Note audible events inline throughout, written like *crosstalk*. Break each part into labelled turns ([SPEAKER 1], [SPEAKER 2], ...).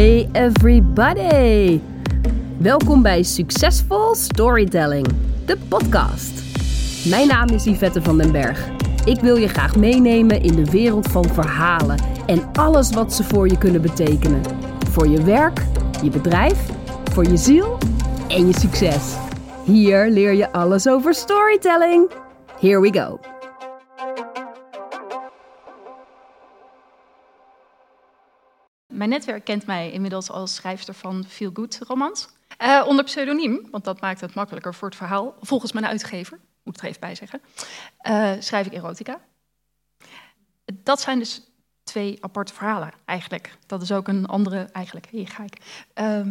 [SPEAKER 1] Hey everybody! Welkom bij Succesvol Storytelling, de podcast. Mijn naam is Yvette van den Berg. Ik wil je graag meenemen in de wereld van verhalen en alles wat ze voor je kunnen betekenen. Voor je werk, je bedrijf, voor je ziel en je succes. Hier leer je alles over storytelling. Here we go.
[SPEAKER 2] Mijn netwerk kent mij inmiddels als schrijfster van Feel Good romans. Uh, onder pseudoniem, want dat maakt het makkelijker voor het verhaal. Volgens mijn uitgever, moet ik er even bij zeggen, uh, schrijf ik erotica. Dat zijn dus twee aparte verhalen eigenlijk. Dat is ook een andere, eigenlijk, hier ga ik. Uh,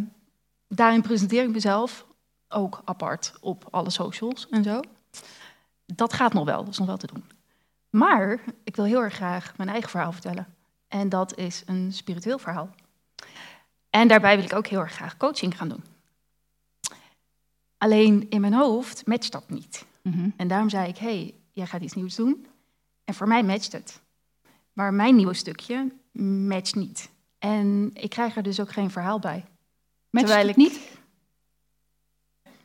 [SPEAKER 2] daarin presenteer ik mezelf ook apart op alle socials en zo. Dat gaat nog wel, dat is nog wel te doen. Maar ik wil heel erg graag mijn eigen verhaal vertellen. En dat is een spiritueel verhaal. En daarbij wil ik ook heel erg graag coaching gaan doen. Alleen in mijn hoofd matcht dat niet. Mm En daarom zei ik, hey, jij gaat iets nieuws doen. En voor mij matcht het. Maar mijn nieuwe stukje matcht niet. En ik krijg er dus ook geen verhaal bij.
[SPEAKER 3] Matcht Terwijl ik... niet?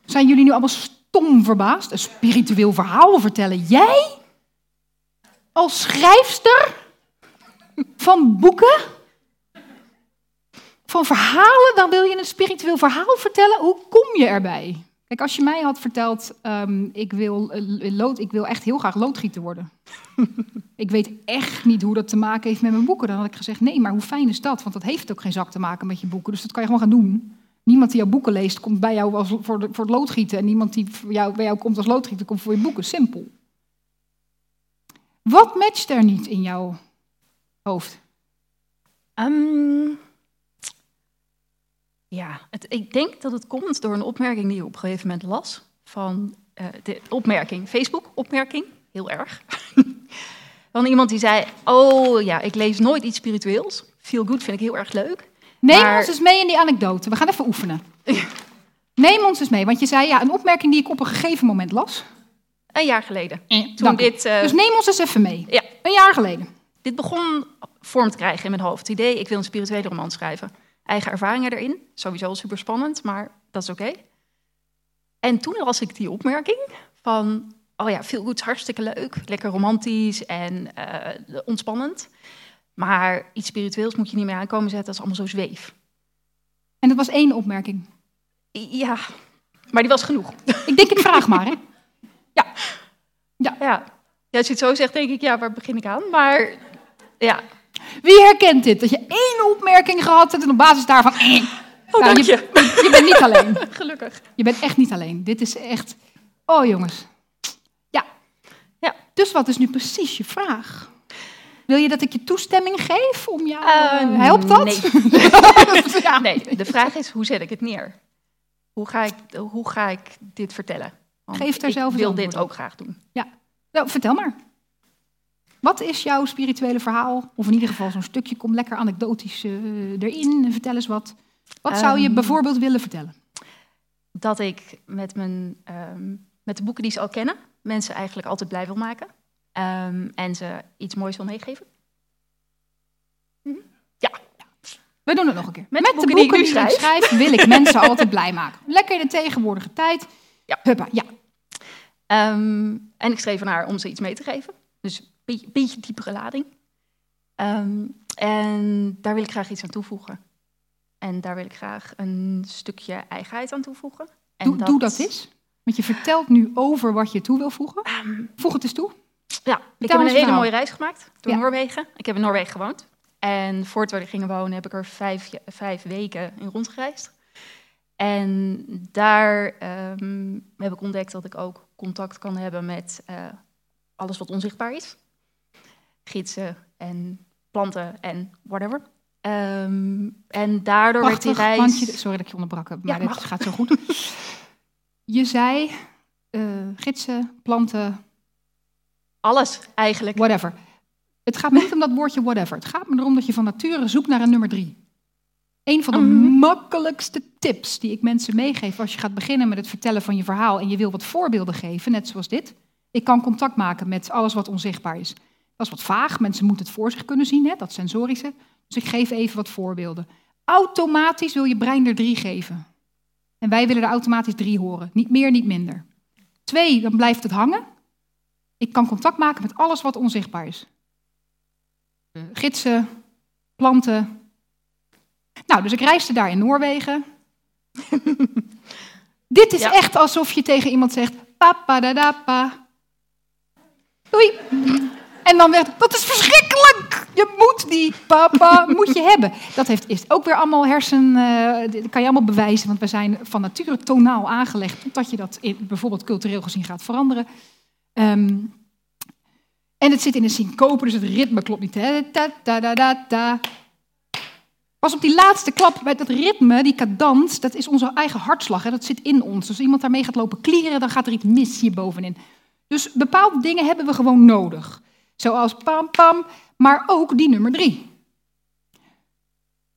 [SPEAKER 3] Zijn jullie nu allemaal stom verbaasd? Een spiritueel verhaal vertellen? Jij? Als schrijfster? Van boeken? Van verhalen? Dan wil je een spiritueel verhaal vertellen? Hoe kom je erbij? Kijk, als je mij had verteld, um, ik, wil, uh, lood, ik wil echt heel graag loodgieter worden. *laughs* ik weet echt niet hoe dat te maken heeft met mijn boeken. Dan had ik gezegd, nee, maar hoe fijn is dat? Want dat heeft ook geen zak te maken met je boeken. Dus dat kan je gewoon gaan doen. Niemand die jouw boeken leest, komt bij jou als, voor, voor het loodgieten. En niemand die jou, bij jou komt als loodgieter, komt voor je boeken. Simpel. Wat matcht er niet in jouw hoofd?
[SPEAKER 2] Um, ja, het, ik denk dat het komt door een opmerking die ik op een gegeven moment las. Van uh, de opmerking, Facebook-opmerking, heel erg. *laughs* van iemand die zei, oh ja, ik lees nooit iets spiritueels. Feel good vind ik heel erg leuk.
[SPEAKER 3] Neem maar... ons eens mee in die anekdote. We gaan even oefenen. *laughs* Neem ons eens mee, want je zei ja, een opmerking die ik op een gegeven moment las.
[SPEAKER 2] Een jaar geleden.
[SPEAKER 3] Eh, Toen dit, uh... Dus neem ons eens even mee. Ja. Een jaar geleden.
[SPEAKER 2] Dit begon vorm te krijgen in mijn hoofd. Het idee, ik wil een spirituele roman schrijven. Eigen ervaringen erin, sowieso super spannend, maar dat is oké. En toen las ik die opmerking van, oh ja, veel goed, hartstikke leuk, lekker romantisch en uh, ontspannend. Maar iets spiritueels moet je niet meer aankomen zetten, dat is allemaal zo zweef.
[SPEAKER 3] En dat was één opmerking?
[SPEAKER 2] Ja, maar die was genoeg.
[SPEAKER 3] Ik denk, ik vraag maar, hè? *laughs*
[SPEAKER 2] Ja. Ja. ja. ja als je het zo zegt, denk ik, ja, waar begin ik aan? Maar ja.
[SPEAKER 3] Wie herkent dit? Dat je één opmerking gehad hebt en op basis daarvan... Eh,
[SPEAKER 2] oh, nou, je,
[SPEAKER 3] je, je bent niet alleen. *laughs*
[SPEAKER 2] Gelukkig.
[SPEAKER 3] Je bent echt niet alleen. Dit is echt... Oh, jongens. Ja. ja. Dus wat is nu precies je vraag? Wil je dat ik je toestemming geef om jou... Uh, helpt dat?
[SPEAKER 2] Nee. *laughs* ja. nee, de vraag is, hoe zet ik het neer? Hoe ga ik, hoe ga ik dit vertellen?
[SPEAKER 3] Want Geef er zelf
[SPEAKER 2] Ik wil dit ook graag doen.
[SPEAKER 3] Ja, nou, vertel maar. Wat is jouw spirituele verhaal? Of in ieder geval zo'n stukje, kom lekker anekdotisch uh, erin. Vertel eens wat. Wat zou je um, bijvoorbeeld willen vertellen?
[SPEAKER 2] Dat ik met, mijn, um, met de boeken die ze al kennen, mensen eigenlijk altijd blij wil maken. Um, en ze iets moois wil meegeven.
[SPEAKER 3] Mm -hmm. Ja. We doen het nog een keer. Met, met de boeken, de boeken die, ik, die ik schrijf, wil ik *laughs* mensen altijd blij maken. Lekker in de tegenwoordige tijd. Ja. Huppa, ja.
[SPEAKER 2] en ik schreef aan haar om ze iets mee te geven. Dus beetje, beetje diepere lading. Um, en daar wil ik graag iets aan toevoegen. En daar wil ik graag een stukje eigenheid aan toevoegen. En
[SPEAKER 3] doe, dat... doe dat eens. Want je vertelt nu over wat je toe wil voegen. Um, Voeg het eens toe.
[SPEAKER 2] Ja, ik heb een hele mooie reis gemaakt door ja. Noorwegen. Ik heb in Noorwegen gewoond. En voordat we gingen wonen heb ik er vijf, vijf weken in rondgereisd. En daar um, heb ik ontdekt dat ik ook contact kan hebben met uh, alles wat onzichtbaar is gidsen en planten en whatever. Um, en daardoor
[SPEAKER 3] Prachtig,
[SPEAKER 2] werd die reis...
[SPEAKER 3] Je, sorry dat ik je onderbrak maar ja, dit gaat zo goed. *laughs* je zei uh, gidsen, planten...
[SPEAKER 2] Alles eigenlijk.
[SPEAKER 3] Whatever. Het gaat me niet om dat woordje whatever. Het gaat me erom dat je van nature zoekt naar een nummer drie. Een van de mm -hmm. makkelijkste tips die ik mensen meegeef als je gaat beginnen met het vertellen van je verhaal en je wil wat voorbeelden geven, net zoals dit. Ik kan contact maken met alles wat onzichtbaar is. Dat is wat vaag. Mensen moeten het voor zich kunnen zien, hè, dat sensorische. Dus ik geef even wat voorbeelden. automatisch wil je brein er drie geven. En wij willen er automatisch drie horen. Niet meer, niet minder. Twee, dan blijft het hangen. Ik kan contact maken met alles wat onzichtbaar is. Gidsen, planten. Nou, dus ik reisde daar in Noorwegen. *laughs* Dit is
[SPEAKER 2] Ja.
[SPEAKER 3] echt alsof je tegen iemand zegt: papa da da pa. Doei. En dan werd dat is verschrikkelijk. Je moet die papa moet je hebben. Dat heeft, is ook weer allemaal hersen. eh, dat kan je allemaal bewijzen, want we zijn van nature tonaal aangelegd, totdat je dat bijvoorbeeld cultureel gezien gaat veranderen. Ehm, en het zit in een syncope, dus het ritme klopt niet. Ta, ta, da, da, ta. Pas op die laatste klap, bij dat ritme, die cadans, dat is onze eigen hartslag. Hè? Dat zit in ons. Als iemand daarmee gaat lopen klieren, dan gaat er iets mis hier bovenin. Dus bepaalde dingen hebben we gewoon nodig. Zoals pam pam, maar ook die nummer drie.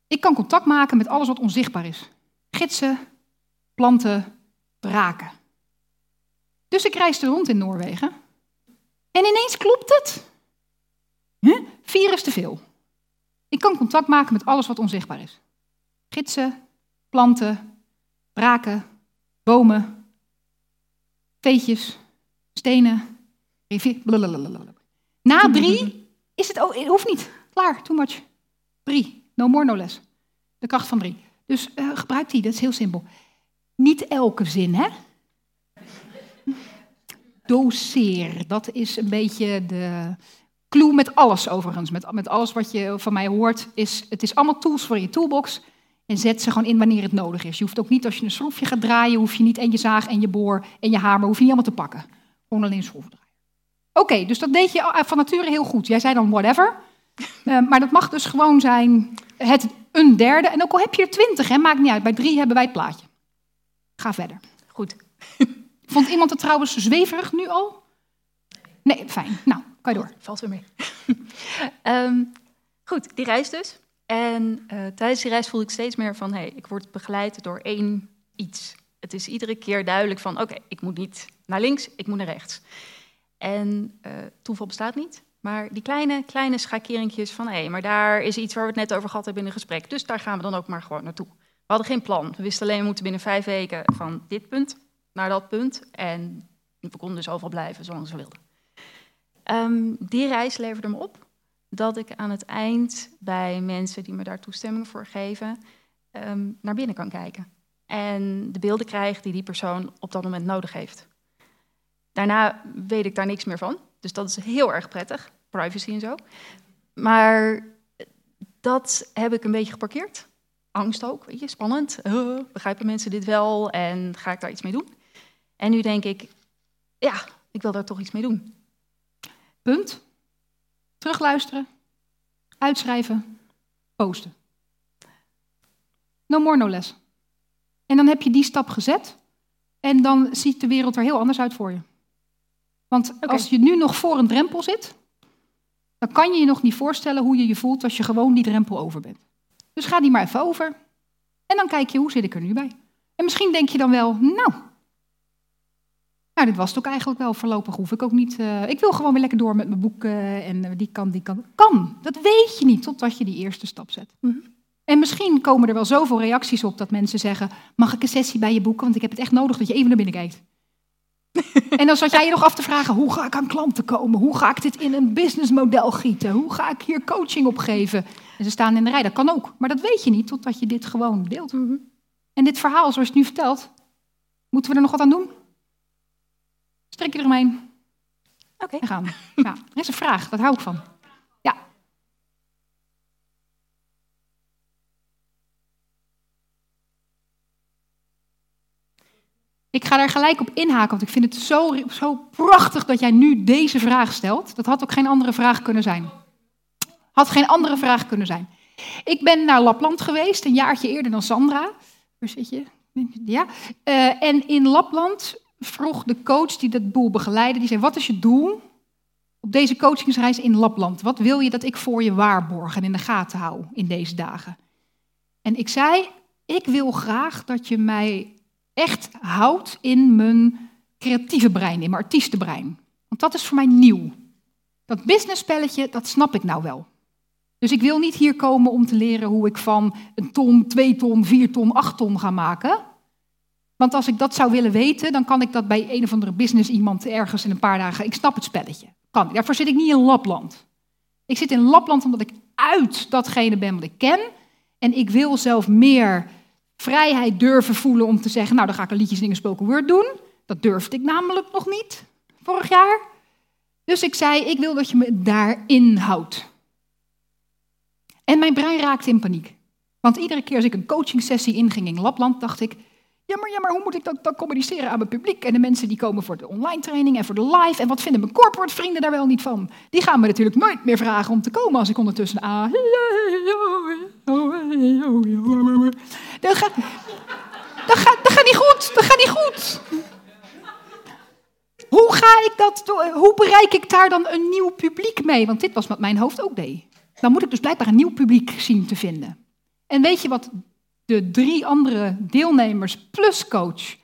[SPEAKER 3] Ik kan contact maken met alles wat onzichtbaar is. Gidsen, planten, braken. Dus ik reisde rond in Noorwegen. En ineens klopt het. Huh? Vier is te veel. Ik kan contact maken met alles wat onzichtbaar is. Gidsen, planten, braken, bomen, veetjes, stenen, rivier. Na drie is het, het hoeft niet. Klaar, too much. Drie, no more, no less. De kracht van drie. Dus eh, gebruik die, dat is heel simpel. Niet elke zin, hè? Doseer, dat is een beetje de clue met alles overigens. Met, met alles wat je van mij hoort, is het is allemaal tools voor je toolbox. En zet ze gewoon in wanneer het nodig is. Je hoeft ook niet, als je een schroefje gaat draaien, hoef je niet en je zaag en je boor en je hamer, hoef je niet allemaal te pakken. Gewoon alleen schroeven draaien. Oké, dus dat deed je al- van nature heel goed. Jij zei dan whatever. *laughs* Eh, maar dat mag dus gewoon zijn het een derde. En ook al heb je er twintig, hè, maakt niet uit. Bij drie hebben wij het plaatje. Ga verder.
[SPEAKER 2] Goed. *laughs*
[SPEAKER 3] Vond iemand het trouwens zweverig nu al? Nee, fijn. Nou, kan je door.
[SPEAKER 2] Valt weer mee. *laughs* Ehm, goed, die reis dus. En eh, tijdens die reis voelde ik steeds meer van... hé, hey, ik word begeleid door één iets. Het is iedere keer duidelijk van... oké, ik moet niet naar links, ik moet naar rechts. En eh, toeval bestaat niet. Maar die kleine, kleine schakeringjes van... hé, hey, maar daar is iets waar we het net over gehad hebben in een gesprek. Dus daar gaan we dan ook maar gewoon naartoe. We hadden geen plan. We wisten alleen, we moeten binnen vijf weken van dit punt naar dat punt. En we konden dus overal blijven, zolang ze wilden. Ehm, die reis leverde me op dat ik aan het eind bij mensen die me daar toestemming voor geven, ehm, naar binnen kan kijken. En de beelden krijg die die persoon op dat moment nodig heeft. Daarna weet ik daar niks meer van. Dus dat is heel erg prettig. Privacy en zo. Maar dat heb ik een beetje geparkeerd. Angst ook, weet je, spannend. Uh, begrijpen mensen dit wel en ga ik daar iets mee doen? En nu denk ik, ja, ik wil daar toch iets mee doen.
[SPEAKER 3] Punt. Terugluisteren. Uitschrijven. Posten. No more, no less. En dan heb je die stap gezet. En dan ziet de wereld er heel anders uit voor je. Want als je nu nog voor een drempel zit, dan kan je je nog niet voorstellen hoe je je voelt als je gewoon die drempel over bent. Dus ga die maar even over. En dan kijk je, hoe zit ik er nu bij? En misschien denk je dan wel, nou, nou, dit was het ook eigenlijk wel. Voorlopig hoef ik ook niet. eh, ik wil gewoon weer lekker door met mijn boeken en eh, die kan, die kan. Kan. Dat weet je niet totdat je die eerste stap zet.
[SPEAKER 2] Mhm.
[SPEAKER 3] En misschien komen er wel zoveel reacties op dat mensen zeggen: Mag ik een sessie bij je boeken? Want ik heb het echt nodig dat je even naar binnen kijkt. En dan zat jij je nog af te vragen: hoe ga ik aan klanten komen? Hoe ga ik dit in een businessmodel gieten? Hoe ga ik hier coaching op geven? En ze staan in de rij. Dat kan ook. Maar dat weet je niet totdat je dit gewoon deelt. En dit verhaal, zoals je het nu vertelt, moeten we er nog wat aan doen? Strik je eromheen
[SPEAKER 2] Oké.
[SPEAKER 3] en gaan. Ja, *laughs* er is een vraag, daar hou ik van. Ja. Ik ga daar gelijk op inhaken, want ik vind het zo, zo prachtig dat jij nu deze vraag stelt. Dat had ook geen andere vraag kunnen zijn. Had geen andere vraag kunnen zijn. Ik ben naar Lapland geweest, een jaartje eerder dan Sandra. Waar zit je? Ja. Eh, en in Lapland vroeg de coach die dat boel begeleidde, die zei, wat is je doel op deze coachingsreis in Lapland? Wat wil je dat ik voor je waarborg en in de gaten hou in deze dagen? En ik zei, ik wil graag dat je mij echt houdt in mijn creatieve brein, in mijn artiestenbrein. Want dat is voor mij nieuw. Dat businessspelletje, dat snap ik nou wel. Dus ik wil niet hier komen om te leren hoe ik van een ton, twee ton, vier ton, acht ton ga maken. Want als ik dat zou willen weten, dan kan ik dat bij een of andere business iemand ergens in een paar dagen. Ik snap het spelletje. Kan. Daarvoor zit ik niet in Lapland. Ik zit in Lapland omdat ik uit datgene ben wat ik ken. En ik wil zelf meer vrijheid durven voelen om te zeggen, nou dan ga ik een liedjes in een spoken word doen. Dat durfde ik namelijk nog niet vorig jaar. Dus ik zei, ik wil dat je me daarin houdt. En mijn brein raakte in paniek. Want iedere keer als ik een coaching sessie inging in Lapland, dacht ik, ja maar, ja, maar hoe moet ik dat dan communiceren aan mijn publiek? En de mensen die komen voor de online training en voor de live. En wat vinden mijn corporate vrienden daar wel niet van? Die gaan me natuurlijk nooit meer vragen om te komen als ik ondertussen... Ah, dat gaat, dat, gaat, gaat niet goed, dat gaat niet goed. Hoe ga ik dat, hoe bereik ik daar dan een nieuw publiek mee? Want dit was wat mijn hoofd ook deed. Dan moet ik dus blijkbaar een nieuw publiek zien te vinden. En weet je wat de drie andere deelnemers plus coach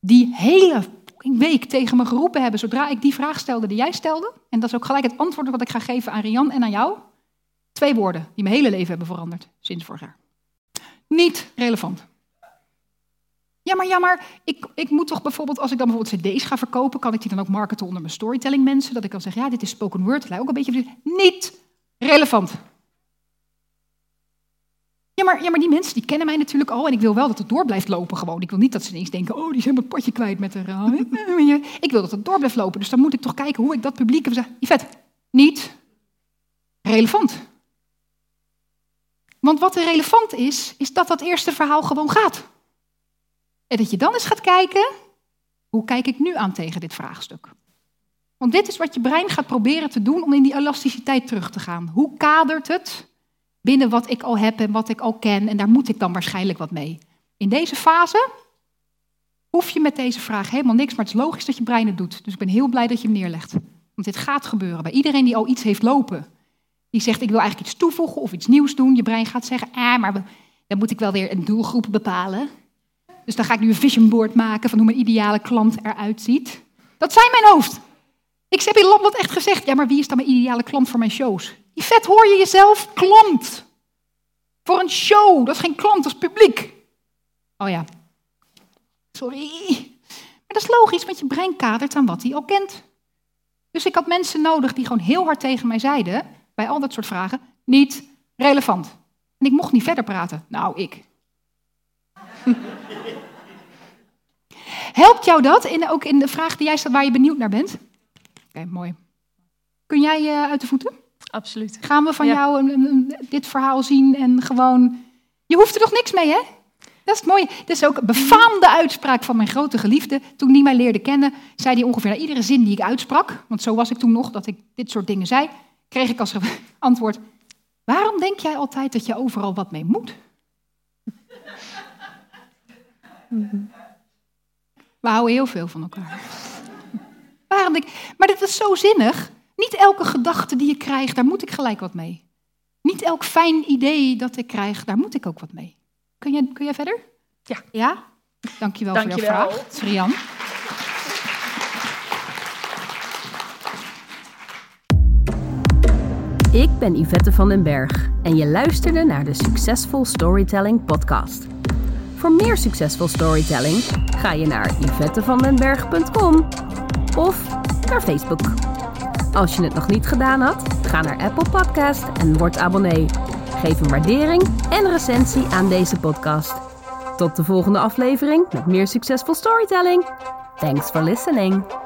[SPEAKER 3] die hele week tegen me geroepen hebben zodra ik die vraag stelde die jij stelde? En dat is ook gelijk het antwoord wat ik ga geven aan Rian en aan jou. Twee woorden die mijn hele leven hebben veranderd sinds vorig jaar. Niet relevant. Ja, maar, ja, maar ik, ik moet toch bijvoorbeeld, als ik dan bijvoorbeeld cd's ga verkopen, kan ik die dan ook marketen onder mijn storytelling mensen? Dat ik dan zeg, ja, dit is spoken word, lijkt ook een beetje... Niet relevant. Ja maar, ja, maar die mensen die kennen mij natuurlijk al en ik wil wel dat het door blijft lopen gewoon. Ik wil niet dat ze ineens denken, oh, die helemaal het potje kwijt met haar. *laughs* ik wil dat het door blijft lopen, dus dan moet ik toch kijken hoe ik dat publiek... Yvette, niet relevant. Want wat er relevant is, is dat dat eerste verhaal gewoon gaat. En dat je dan eens gaat kijken, hoe kijk ik nu aan tegen dit vraagstuk? Want dit is wat je brein gaat proberen te doen om in die elasticiteit terug te gaan. Hoe kadert het binnen wat ik al heb en wat ik al ken en daar moet ik dan waarschijnlijk wat mee? In deze fase hoef je met deze vraag helemaal niks, maar het is logisch dat je brein het doet. Dus ik ben heel blij dat je hem neerlegt. Want dit gaat gebeuren bij iedereen die al iets heeft lopen. Die zegt, ik wil eigenlijk iets toevoegen of iets nieuws doen. Je brein gaat zeggen, ah, maar dan moet ik wel weer een doelgroep bepalen. Dus dan ga ik nu een vision board maken van hoe mijn ideale klant eruit ziet. Dat zijn mijn hoofd. Ik heb in Lapland echt gezegd, ja, maar wie is dan mijn ideale klant voor mijn shows? Die vet hoor je jezelf klant. Voor een show, dat is geen klant, dat is publiek. Oh ja, sorry. Maar dat is logisch, want je brein kadert aan wat hij al kent. Dus ik had mensen nodig die gewoon heel hard tegen mij zeiden, bij al dat soort vragen, niet relevant. En ik mocht niet verder praten. Nou, ik. *laughs* Helpt jou dat, in, ook in de vraag die jij stelt waar je benieuwd naar bent? Oké, mooi. Kun jij uh, uit de voeten?
[SPEAKER 2] Absoluut.
[SPEAKER 3] Gaan we van jou een, dit verhaal zien en gewoon... Je hoeft er toch niks mee, hè? Dat is het mooie. Dat is ook een befaamde uitspraak van mijn grote geliefde. Toen die mij leerde kennen, zei hij ongeveer naar iedere zin die ik uitsprak, want zo was ik toen nog, dat ik dit soort dingen zei, kreeg ik als antwoord, waarom denk jij altijd dat je overal wat mee moet? We houden heel veel van elkaar. Waarom denk Maar dit is zo zinnig. Niet elke gedachte die je krijgt, daar moet ik gelijk wat mee. Niet elk fijn idee dat ik krijg, daar moet ik ook wat mee. Kun jij, kun jij verder?
[SPEAKER 2] Ja.
[SPEAKER 3] Ja? Dankjewel wel voor jouw vraag, Srian.
[SPEAKER 1] Ik ben Yvette van den Berg en je luisterde naar de Successful Storytelling podcast. Voor meer succesvol storytelling ga je naar yvettevandenberg.com of naar Facebook. Als je het nog niet gedaan had, ga naar Apple Podcast en word abonnee. Geef een waardering en recensie aan deze podcast. Tot de volgende aflevering met meer succesvol storytelling. Thanks for listening.